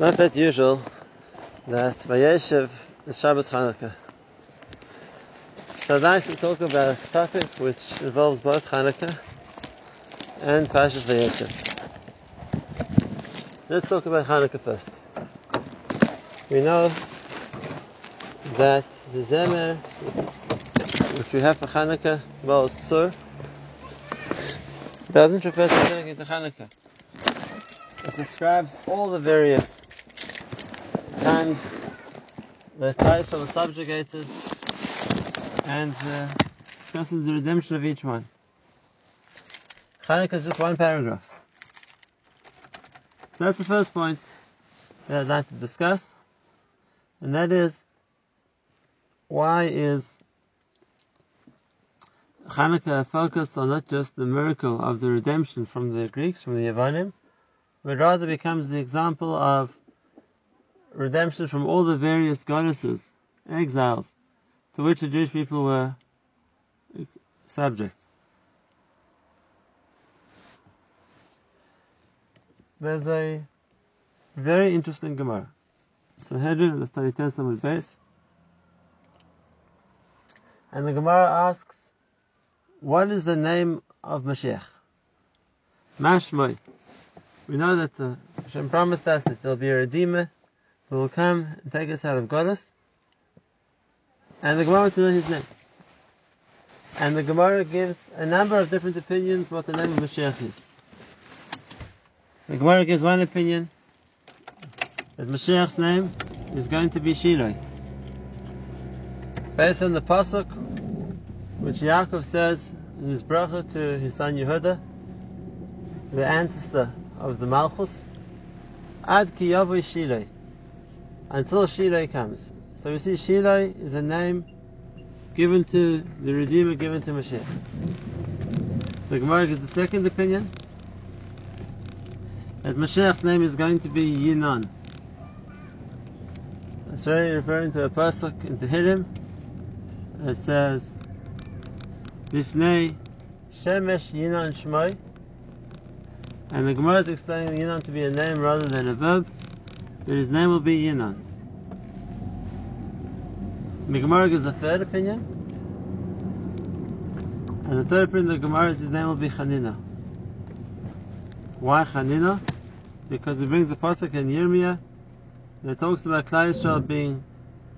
Not that usual that Vayeshev is Shabbos Hanukkah. So nice to talk about a topic which involves both Hanukkah and Parshas Vayeshev. Let's talk about Hanukkah first. We know that the Zemer, which we have for Hanukkah, Maoz Tzur, doesn't refer specifically to Hanukkah. It describes all the various times the Christ was subjugated and uh, discusses the redemption of each one. Chanukah is just one paragraph. So that's the first point that I'd like to discuss, and that is why is Hanukkah focused on not just the miracle of the redemption from the Greeks, from the Yevonim, but rather becomes the example of redemption from all the various goddesses, exiles, to which the Jewish people were subject. There's a very interesting Gemara. So Sanhedrin, the Taritan Samud base. And the Gemara asks, what is the name of Mashiach? Mashmoi. We know that uh, Hashem promised us that there'll be a Redeemer will come and take us out of Galus. And the Gemara wants to know his name. And the Gemara gives a number of different opinions what the name of Mashiach is. The Gemara gives one opinion that Mashiach's name is going to be Shiloh. Based on the Pasuk, which Yaakov says in his bracha to his son Yehuda, the ancestor of the Malchus, Ad ki Shiloh, until Shiloh comes. So we see Shiloh is a name given to the Redeemer, given to Mashiach. The Gemara gives the second opinion that Mashiach's name is going to be Yinon. It's really referring to a pasuk in Tehillim. It says, "Bifnei Shemesh Yinon Shmoi," and the Gemara is explaining Yinon to be a name rather than a verb. That his name will be Yinon. The Gemara gives a third opinion, and the third opinion of the Gemara is his name will be Chanina. Why Chanina? Because it brings the pasuk in Yirmiyah that talks about Klal Yisrael being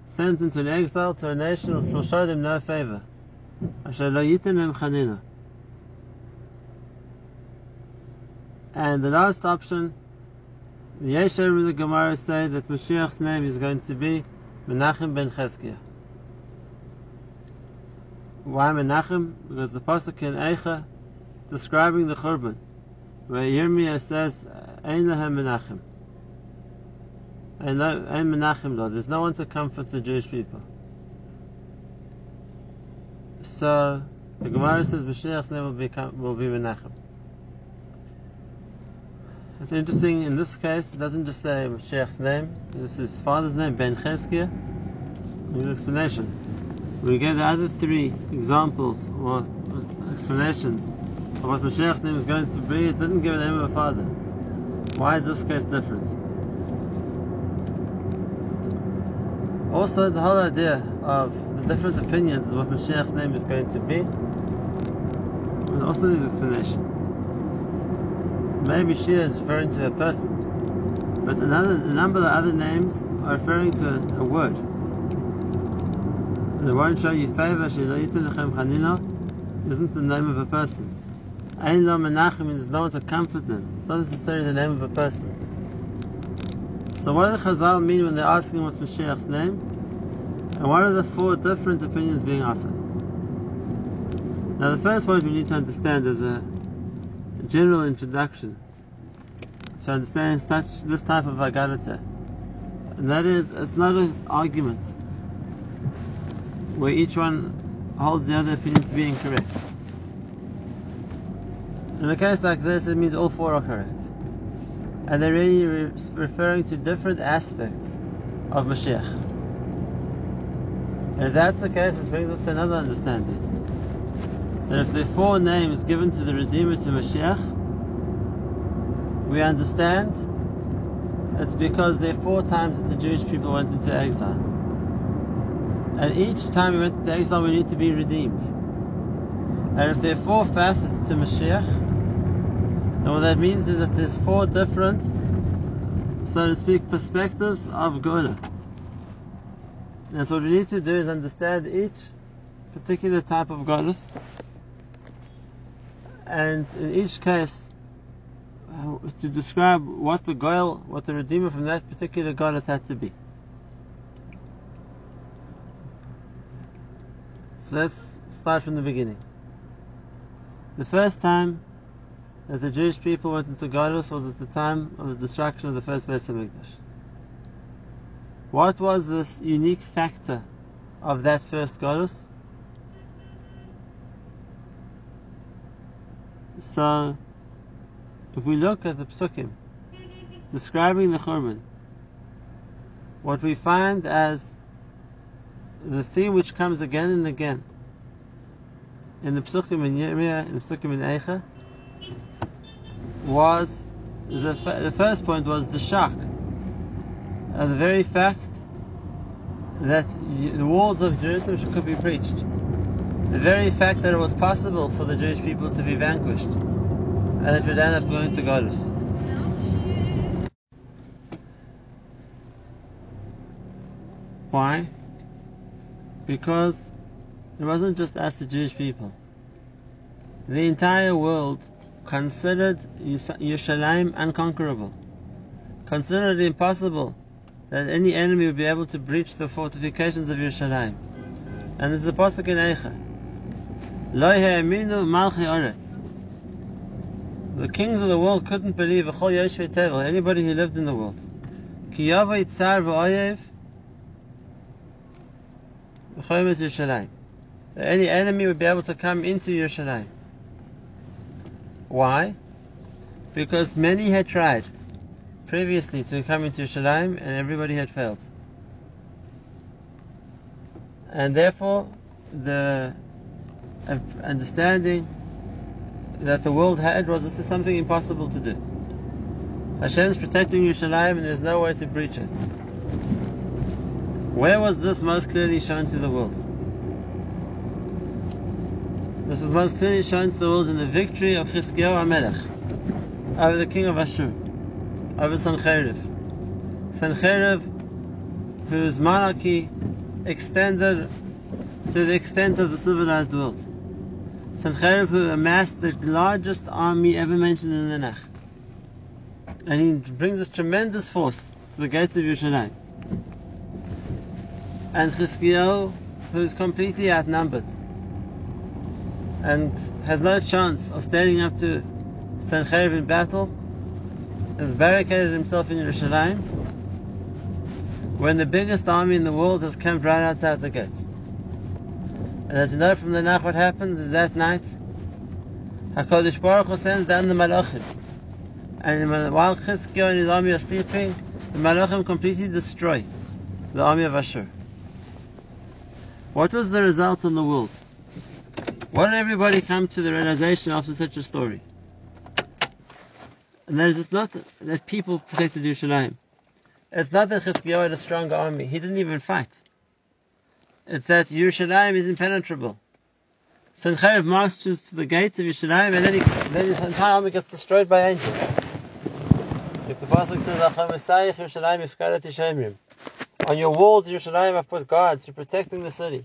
sent into an exile to a nation which will show them no favor. Asher lo yitenem Chanina. And the last option, the Yesher in the Gemara say that Mashiach's name is going to be Menachem ben Cheskia. Why Menachem? Because the pasuk in Eicha describing the Churban, where Yirmiyah says, Ein lahem Menachem. Ein Menachem Lord. There's no one to comfort the Jewish people. So the Gemara says Mashiach's name will be will be Menachem. It's interesting in this case. It doesn't just say Mashiach's name. This is his father's name, Ben Cheskia. An explanation. We gave the other three examples or explanations of what Mashiach's name is going to be. It didn't give the name of a father. Why is this case different? Also, the whole idea of the different opinions of what Mashiach's name is going to be also needs explanation. Maybe she is referring to a person, but another, a number of other names are referring to a, a word. They won't show you favor, isn't the name of a person. Ein lo menachem means no one to comfort them. It's not necessarily the name of a person. So what do the Chazal mean when they're asking what's Mashiach's name? And what are the four different opinions being offered? Now the first point we need to understand is a general introduction to understanding such this type of Agadata. And that is, it's not an argument where each one holds the other opinion to be incorrect. In a case like this, it means all four are correct. And they're really re- referring to different aspects of Mashiach. And if that's the case, this brings us to another understanding. That if there are four names given to the Redeemer to Mashiach, we understand it's because there are four times that the Jewish people went into exile. And each time we went into exile, we need to be redeemed. And if there are four facets to Mashiach, then what that means is that there's four different, so to speak, perspectives of Gola. And so what we need to do is understand each particular type of Galus, and in each case, uh, to describe what the Goel, what the Redeemer from that particular Galus had to be. So let's start from the beginning. The first time that the Jewish people went into Galus was at the time of the destruction of the first Beis Hamikdash. What was this unique factor of that first Galus? So, if we look at the psukim describing the Churban, what we find as the theme which comes again and again in the psukim in Yirmiyah, in the psukim in Eicha, was the, the first point was the shock of the very fact that the walls of Jerusalem could be breached. The very fact that it was possible for the Jewish people to be vanquished and it would end up going to Galus. Why? Because it wasn't just us, the Jewish people. The entire world considered Yerushalayim unconquerable, considered it impossible that any enemy would be able to breach the fortifications of Yerushalayim. And there's a pasuk in Eicha. The kings of the world couldn't believe anybody who lived in the world. That any enemy would be able to come into Yerushalayim. Why? Because many had tried previously to come into Yerushalayim and everybody had failed. And therefore, the understanding that the world had was this is something impossible to do. Hashem is protecting Yerushalayim and there's no way to breach it. Where was this most clearly shown to the world? This was most clearly shown to the world in the victory of Chizkiyahu HaMelech over the king of Ashur, over Sancheriv. Sancheriv, whose monarchy extended to the extent of the civilized world. Sancheriv who amassed the largest army ever mentioned in the Nach. And he brings this tremendous force to the gates of Yerushalayim. And Chizkiyahu, who is completely outnumbered and has no chance of standing up to Sancheriv in battle, has barricaded himself in Yerushalayim when the biggest army in the world has camped right outside the gates. And as you know from the Nach, what happens is that night, HaKadosh Baruch Hu sends down the Malachim. And while Chizkiyahu and his army are sleeping, the Malachim completely destroy the army of Ashur. What was the result on the world? What did everybody come to the realization after such a story? And that is, it's not that people protected Yerushalayim. It's not that Chizkiyahu had a stronger army. He didn't even fight. It's that Yerushalayim is impenetrable. So Sancheriv marches to the gates of Yerushalayim and then, he, then his entire army gets destroyed by angels. The Pasuk says, On your walls, Yerushalayim, I've put guards who are protecting the city.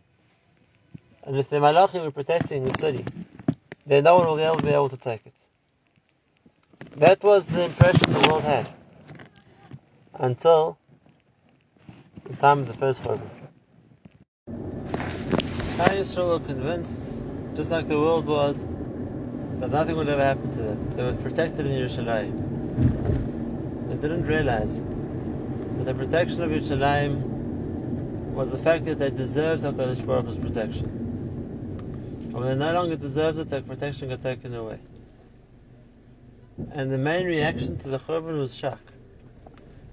And if the Malachim are protecting the city, then no one will ever be able to take it. That was the impression the world had. Until the time of the first Churban. Yisrael were convinced, just like the world was, that nothing would ever happen to them. They were protected in Yerushalayim. They didn't realize that the protection of Yerushalayim was the fact that they deserved HaKadosh Baruch Hu's protection. And when they no longer deserved it, their protection got taken away. And the main reaction to the Churban was shock.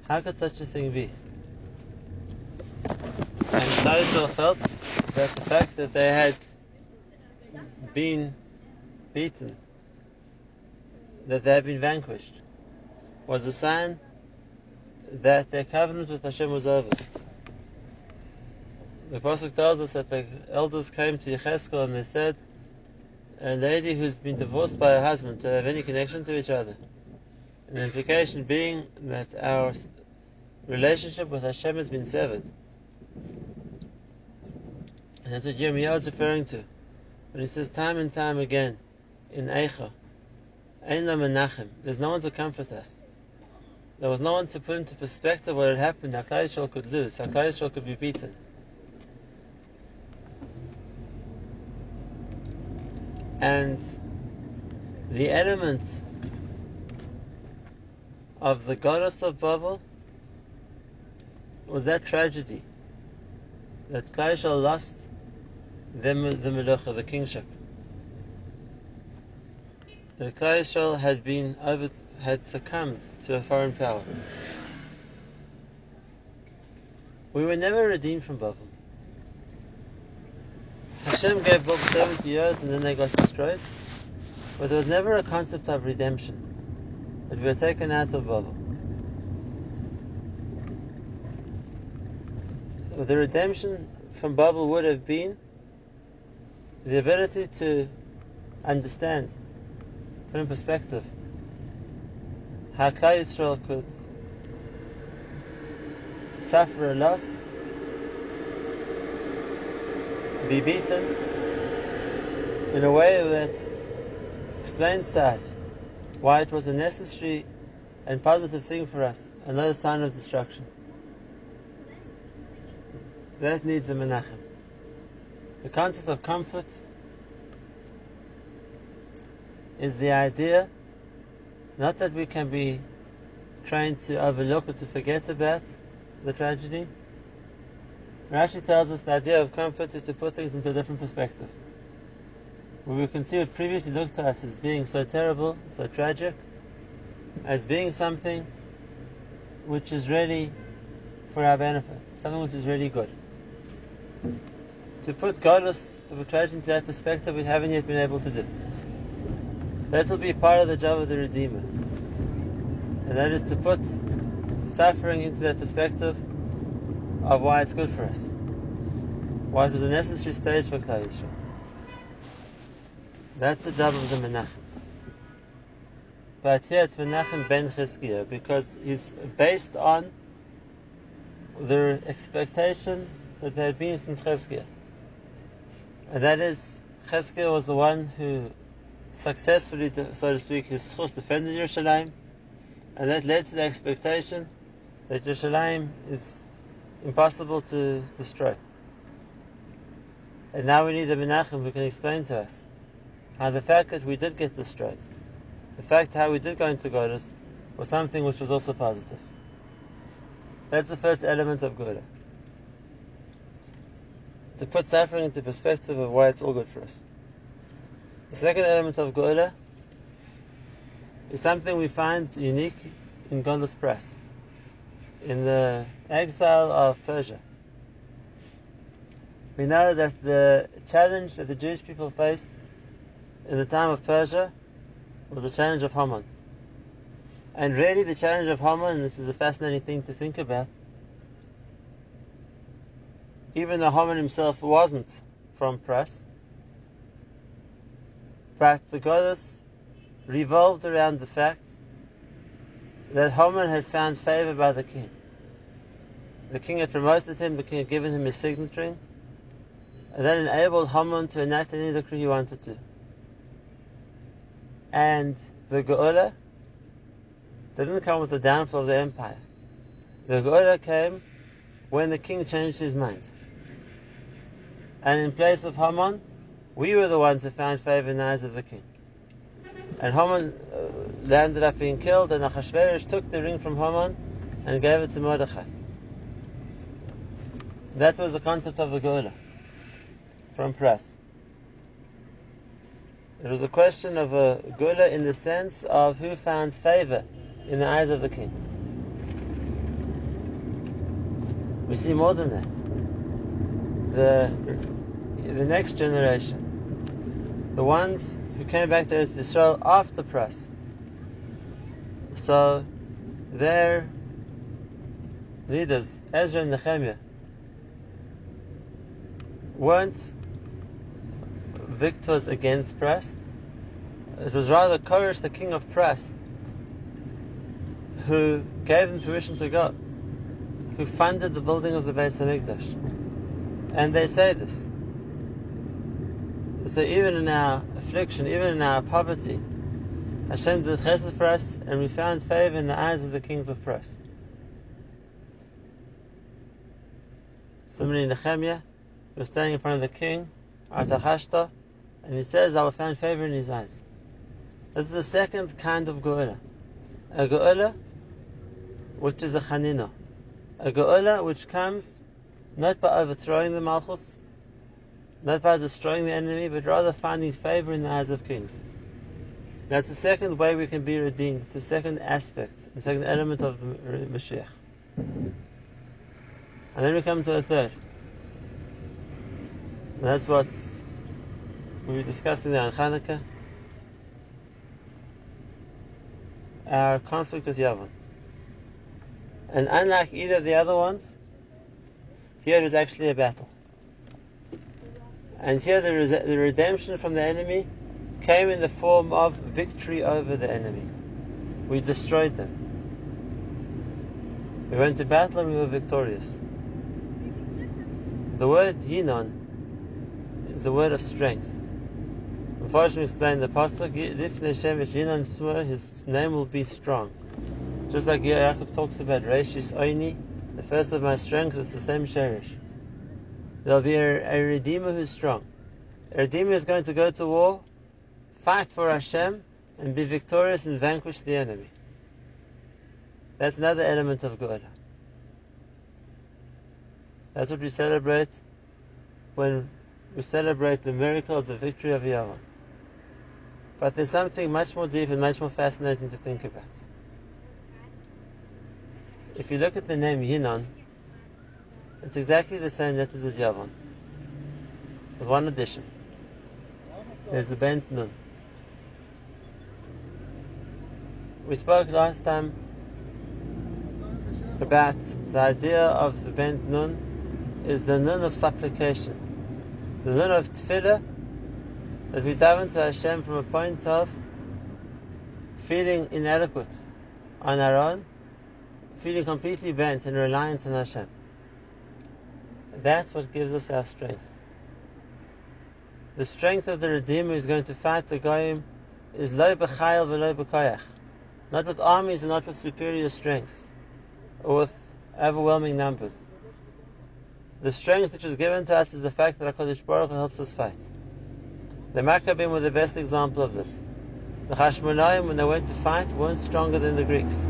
How could such a thing be? And Israel felt that the fact that they had been beaten, that they had been vanquished, was a sign that their covenant with Hashem was over. The Pasuk tells us that the elders came to Yecheskel and they said, a lady who's been divorced by her husband to have any connection to each other. And the implication being that our relationship with Hashem has been severed. And that's what Yirmiyahu is referring to. When he says time and time again in Eicha, Ein Menachem, there's no one to comfort us. There was no one to put into perspective what had happened, Klal could lose, Klal could be beaten. And the element of the galus of Babel was that tragedy that Klal lost the, the Melucha, the kingship. That Klal had been over, had succumbed to a foreign power. We were never redeemed from Babel. Hashem gave Babel 70 years and then they got destroyed. But there was never a concept of redemption. That we were taken out of Babel. The redemption from Babel would have been the ability to understand, put in perspective, how Klal Yisrael could suffer a loss, be beaten in a way that explains to us why it was a necessary and positive thing for us, another sign of destruction. That needs a menachem. The concept of comfort is the idea not that we can be trying to overlook or to forget about the tragedy. Rashi tells us the idea of comfort is to put things into a different perspective. Where we can see what previously looked to us as being so terrible, so tragic, as being something which is really for our benefit, something which is really good. To put godless, to into that perspective, we haven't yet been able to do. That will be part of the job of the Redeemer. And that is to put suffering into that perspective of why it's good for us. Why it was a necessary stage for Klal Yisrael. That's the job of the Menachem. But here it's Menachem ben Chizkiah because he's based on the expectation that there had been since Chizkiah. And that is, Chizkiah was the one who successfully, so to speak, his schus defended Yerushalayim, and that led to the expectation that Yerushalayim is impossible to destroy. And now we need a Menachem who can explain to us how the fact that we did get destroyed, the fact how we did go into Galus, was something which was also positive. That's the first element of Gula. To put suffering into perspective of why it's all good for us. The second element of Gola is something we find unique in Gondos Pras. In the exile of Persia. We know that the challenge that the Jewish people faced in the time of Persia was the challenge of Haman. And really the challenge of Haman, and this is a fascinating thing to think about, even though Haman himself wasn't from Pras, but the galus revolved around the fact that Haman had found favor by the king. The king had promoted him, the king had given him his signet ring, and that enabled Haman to enact any decree he wanted to. And the Geula didn't come with the downfall of the empire. The Geula came when the king changed his mind. And in place of Haman, we were the ones who found favor in the eyes of the king. And Haman uh, ended up being killed, and Achashverosh took the ring from Haman and gave it to Mordechai. That was the concept of the Geula from Pras. It was a question of a Geula in the sense of who finds favor in the eyes of the king. We see more than that. The the next generation, the ones who came back to Israel after Pras. So their leaders, Ezra and Nehemiah, weren't victors against Pras. It was rather Koresh, the king of Pras, who gave them permission to go, who funded the building of the Beis Hamikdash. And they say this. So even in our affliction, even in our poverty, Hashem did chesed for us, and we found favor in the eyes of the kings of Pras. Similarly, Nehemiah was standing in front of the king, Artachashta, and he says, I will find favor in his eyes. This is the second kind of Geula. A Geula which is a Chanina. A Geula which comes not by overthrowing the Malchus, not by destroying the enemy, but rather finding favor in the eyes of kings. That's the second way we can be redeemed. It's the second aspect, the second element of the Mashiach. And then we come to a third. And that's what we were discussing there on Hanukkah. Our conflict with Yavon. And unlike either of the other ones, here it actually a battle. And here the, the redemption from the enemy came in the form of victory over the enemy. We destroyed them. We went to battle and we were victorious. The word Yinon is the word of strength. Unfortunately, explained the pasuk, Yinon his name will be strong. Just like Yaakov talks about Reshis Oini, the first of my strength is the same Sherish. There'll be a, a Redeemer who's strong. A Redeemer is going to go to war, fight for Hashem, and be victorious and vanquish the enemy. That's another element of Geula. That's what we celebrate when we celebrate the miracle of the victory of Yahweh. But there's something much more deep and much more fascinating to think about. If you look at the name Yinon, it's exactly the same letters as Yavon. With one addition. There's the Bent Nun. We spoke last time about the idea of the Bent Nun is the nun of supplication. The nun of tefillah that we dive into Hashem from a point of feeling inadequate on our own, feeling completely bent and reliant on Hashem. That's what gives us our strength. The strength of the Redeemer who's going to fight the Goyim is lo b'chayil v'lo b'koyach. Not with armies and not with superior strength, or with overwhelming numbers. The strength which is given to us is the fact that HaKadosh Baruch Hu helps us fight. The Maccabim were the best example of this. The Hashmonaim, when they went to fight, weren't stronger than the Greeks.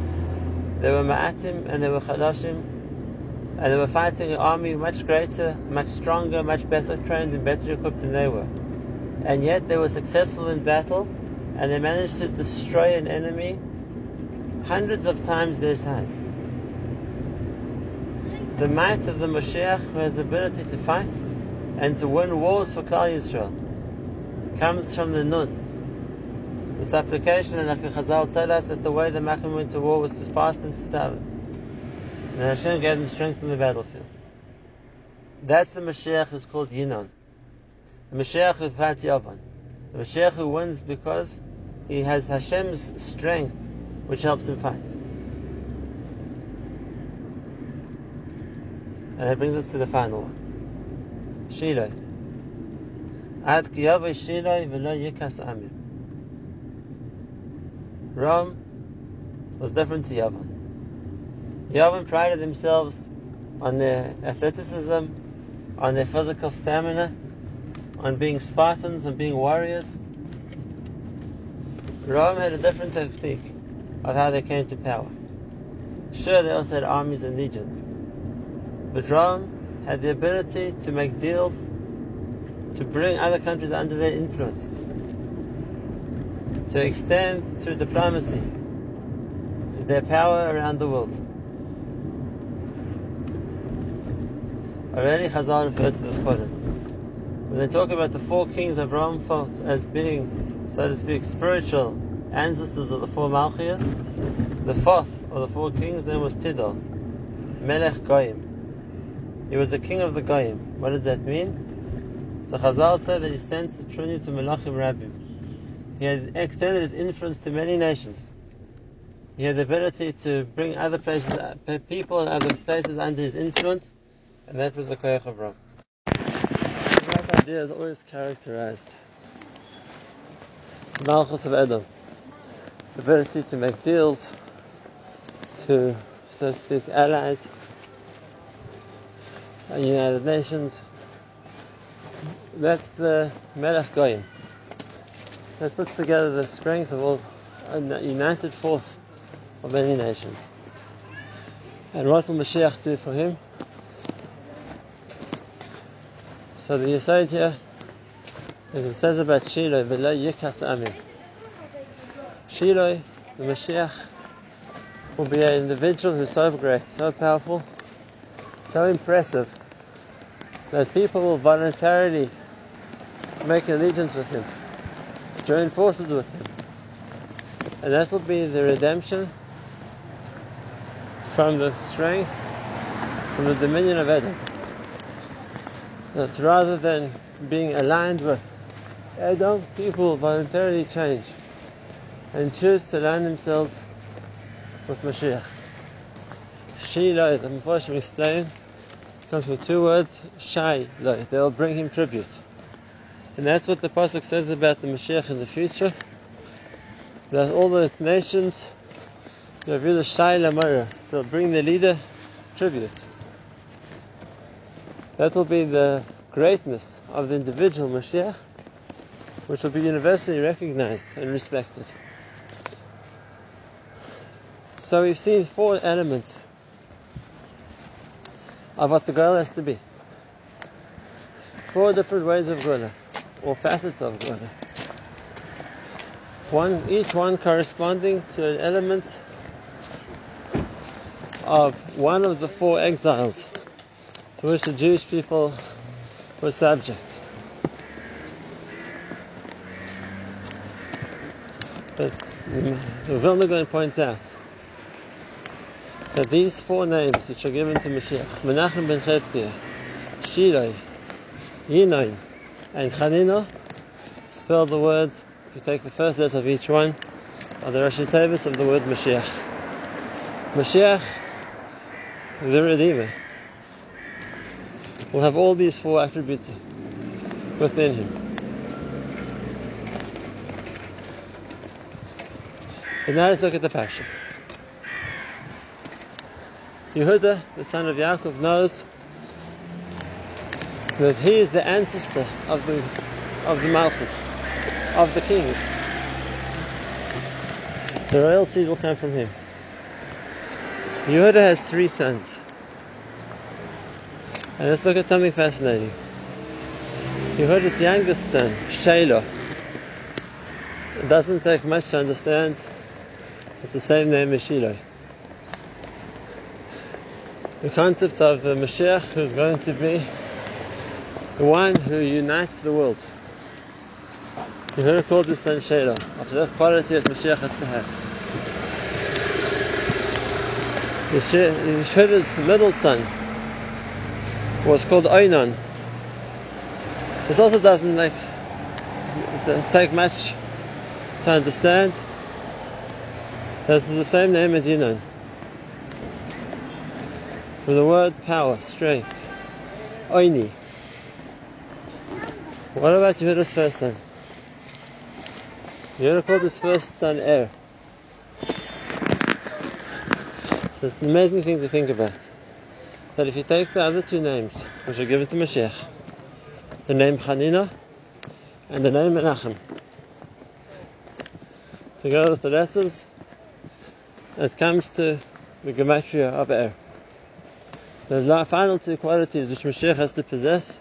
They were Ma'atim and they were Chalashim, and they were fighting an army much greater, much stronger, much better trained and better equipped than they were. And yet they were successful in battle, and they managed to destroy an enemy hundreds of times their size the might of the Mashiach who has the ability to fight and to win wars for Klal Yisrael comes from the Nun. The supplication and like Chazal tell us that the way the Makkah went to war was to fast and to starve. And Hashem gave them strength in the battlefield. That's the Mashiach who's called Yinon. The Mashiach who fights Yavan. The Mashiach who wins because he has Hashem's strength which helps him fight. And that brings us to the final one. Shiloh. Ad kiyavay Shiloh v'lo yikas amim. Rome was different to Yavan. Yavan prided themselves on their athleticism, on their physical stamina, on being Spartans and being warriors. Rome had a different technique of how they came to power. Sure, they also had armies and legions. But Rome had the ability to make deals to bring other countries under their influence, to extend through diplomacy their power around the world. Already Chazal referred to this quote. When they talk about the four kings of felt as being, so to speak, spiritual ancestors of the four Malchias, the fourth of the four kings name was Tidal. Melech Goyim. He was the king of the Goyim. What does that mean? So Chazal said that he sent Trinu to Melachim Rabbim. He had extended his influence to many nations. He had the ability to bring other places, uh, people and other places under his influence, and that was the Koyach of Rome. That idea is always characterized the Malchus of Edom. The ability to make deals, to, so to speak, allies, and United Nations. That's the Melech Goyim. That puts together the strength of all uh, a united force of many nations. And what will Mashiach do for him? So the Yisod here, as it says about Shiloh, V'lo yikas amim. Shiloh, the Mashiach, will be an individual who's so great, so powerful, so impressive, that people will voluntarily make allegiance with him, join forces with him. And that will be the redemption from the strength, from the dominion of Edom. That rather than being aligned with Edom, people voluntarily change and choose to align themselves with Mashiach. Shiloh, the Mephoshim explain, comes from two words, Shai They'll bring him tribute. And that's what the Pasuk says about the Mashiach in the future. That all the nations Yavilu Shai Lamara. They'll bring the leader tribute. That will be the greatness of the individual Mashiach, which will be universally recognized and respected. So we've seen four elements of what the goal has to be. Four different ways of Gula, or facets of Gula. One, each one corresponding to an element of one of the four exiles to which the Jewish people were subject. But the Vilna Gaon points out that these four names which are given to Mashiach, Menachem ben Cheskia, Shiloi, Yinoin, and Chanino, spell the words, if you take the first letter of each one, are the Rashei Teivos of the word Mashiach. Mashiach the Redeemer, will have all these four attributes within him. But now let's look at the Parsha. Yehuda, the son of Yaakov, knows that he is the ancestor of the of the Malchus, of the kings. The royal seed will come from him. Yehuda has three sons. And let's look at something fascinating. Yehuda's youngest son, Shelah. It doesn't take much to understand it's the same name as Shiloh. The concept of the Mashiach who's going to be the one who unites the world. Yehuda called his son Shelah, after that quality that Mashiach has to have. Yehuda's middle son was called Oinon. This also doesn't like take much to understand. This is the same name as Yinon. From the word power, strength. Oini. What about you, Yehuda's first son? Yehuda called his first son Er. So it's an amazing thing to think about. That if you take the other two names, which are given to Mashiach, the name Hanina and the name Menachem, together with the letters, it comes to the gematria of Er. The final two qualities which Mashiach has to possess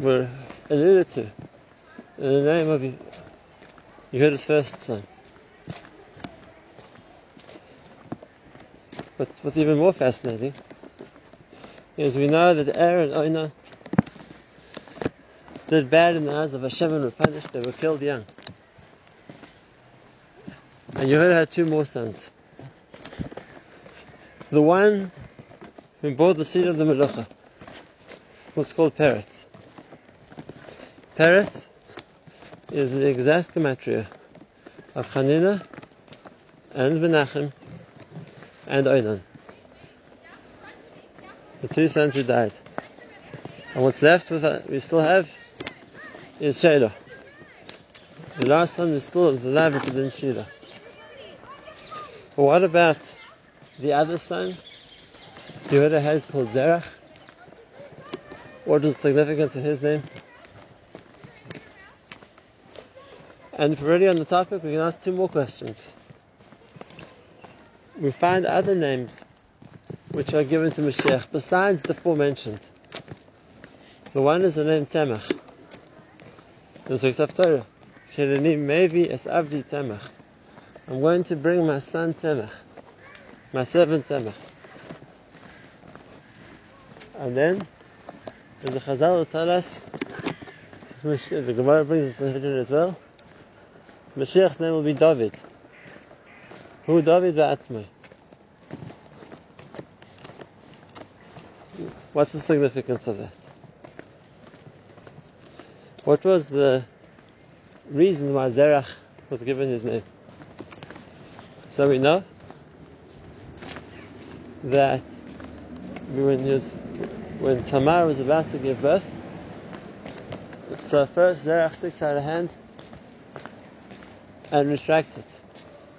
were alluded to in the name of Yehuda's first son. But what's even more fascinating is we know that Aaron Oina did bad in the eyes of Hashem and were punished. They were killed young. And Yehuda had two more sons. The one who bore the seed of the Melacha was called Peretz. Peretz is the exact gematria of Chanina and Menachem and Oinan. The two sons who died. And what's left with uh, we still have is Sheila. The last son is still alive represents Sheila. But what about the other son? You heard a head called Zerach? What is the significance of his name? And if we're already on the topic, we can ask two more questions. We find other names which are given to Mashiach besides the four mentioned. The one is the name Tzemach. The six of Torah. As Avdi Tzemach. I'm going to bring my son Tzemach, my servant Tzemach. And then there's a Chazal who tell us, the Gemara brings this in as well. Mashiach's name will be David. Who David Ba'atzmai? What's the significance of that? What was the reason why Zerach was given his name? So we know that when, when Tamar was about to give birth, so first Zerach sticks out a hand and retracts it,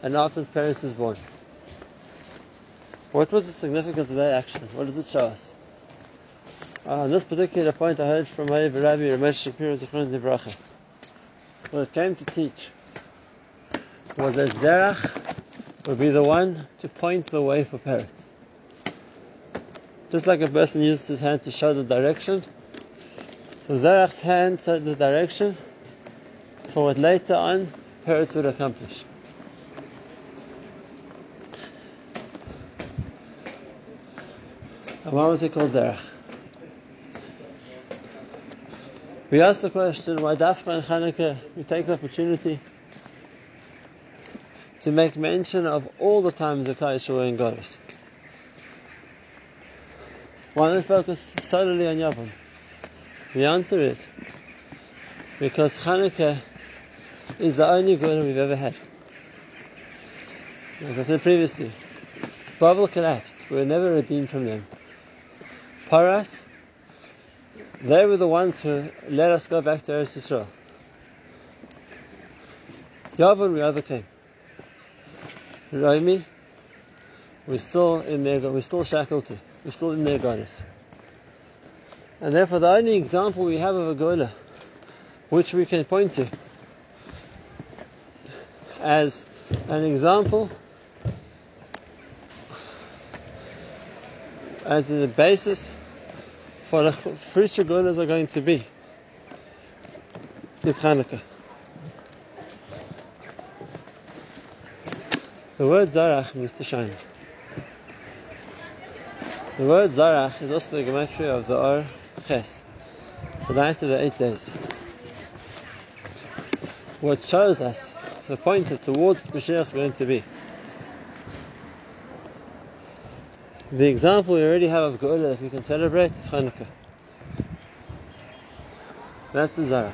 and after Peretz is born. What was the significance of that action? What does it show us? Uh, on this particular point, I heard from my Rabbi Ramesh Shapiro Zichron Bracha. What it came to teach was that Zerach would be the one to point the way for Peretz. Just like a person uses his hand to show the direction, so Zerach's hand showed the direction for what later on Peretz would accomplish. And why was it called Zerach? We asked the question why Dafka and Chanukah, we take the opportunity to make mention of all the times the Kaish were in Goris. Why not we focus solely on Yavan? The answer is because Chanukah is the only good we've ever had. As I said previously, Babel collapsed. We were never redeemed from them. Paras, they were the ones who let us go back to Eretz Yisrael. Yavon we overcame. Romi, we're still in there, we're still shackled to, we're still in their galus. And therefore the only example we have of a gola, which we can point to, as an example, as the basis for the future golas are going to be. It's Hanukkah. The word Zarach means to shine. The word Zarach is also the gematria of the Or Ches, the night of the eight days. What shows us the point of towards Mashiach is going to be. The example we already have of Geula that we can celebrate is Chanukah. That's the Zarach.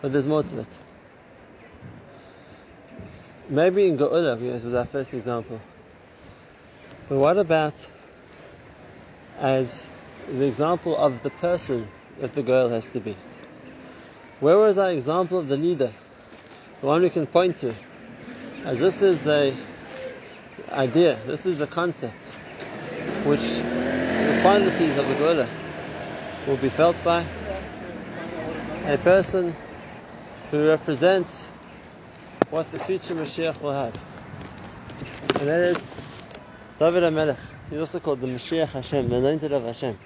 But there's more to it. Maybe in Geula, this was our first example. But what about as the example of the person that the girl has to be? Where was our example of the leader? The one we can point to. As this is the idea, this is a concept, which the qualities of the Gola will be felt by a person who represents what the future Mashiach will have. And that is David HaMelech. He's also called the Mashiach Hashem, the anointed of Hashem.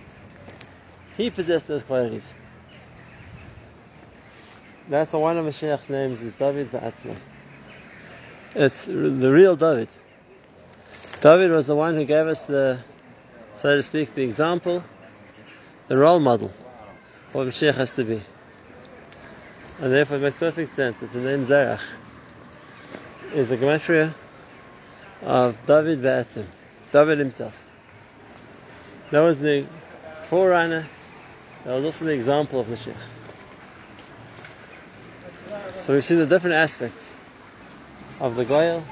He possessed those qualities. That's why one of Mashiach's names is David Ba'atzma. It's the real David. David was the one who gave us the, so to speak, the example, the role model, what Mashiach has to be. And therefore it makes perfect sense that the name Zerach is a gematria of David Be'etzim, David himself. That was the forerunner, that was also the example of Mashiach. So we see the different aspects of the Goyal.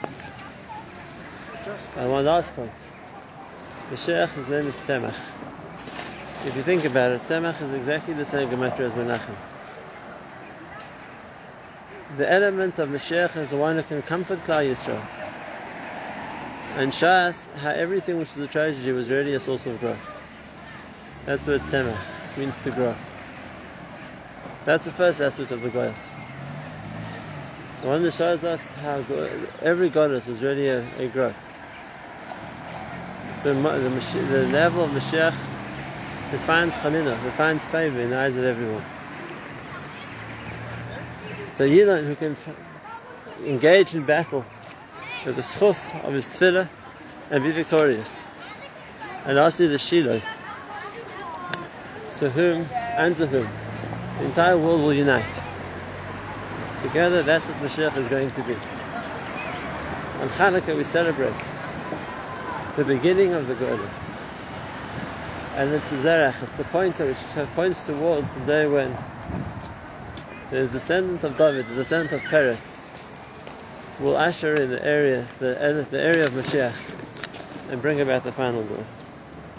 And one last point. Mashiach, his name is Tzemach. If you think about it, Tzemach is exactly the same gematria as Menachem. The elements of Mashiach is the one who can comfort Klal Yisrael. And Shas, how everything which is a tragedy was really a source of growth. That's what Tzemach means to grow. That's the first aspect of the Goel. The one that shows us how every goddess was really a, a growth. The, the, the, level of Mashiach defines Chanina, defines favor in the eyes of everyone. So Yidon who can engage in battle with the zchus of his tefillah and be victorious. And lastly the Shiloh, to whom and to whom the entire world will unite. Together, that's what Mashiach is going to be. On Hanukkah, we celebrate the beginning of the Geulah. And it's the Zerach, it's the pointer which points towards the day when the descendant of David, the descendant of Peretz, will usher in the area, the, the area of Mashiach, and bring about the final growth.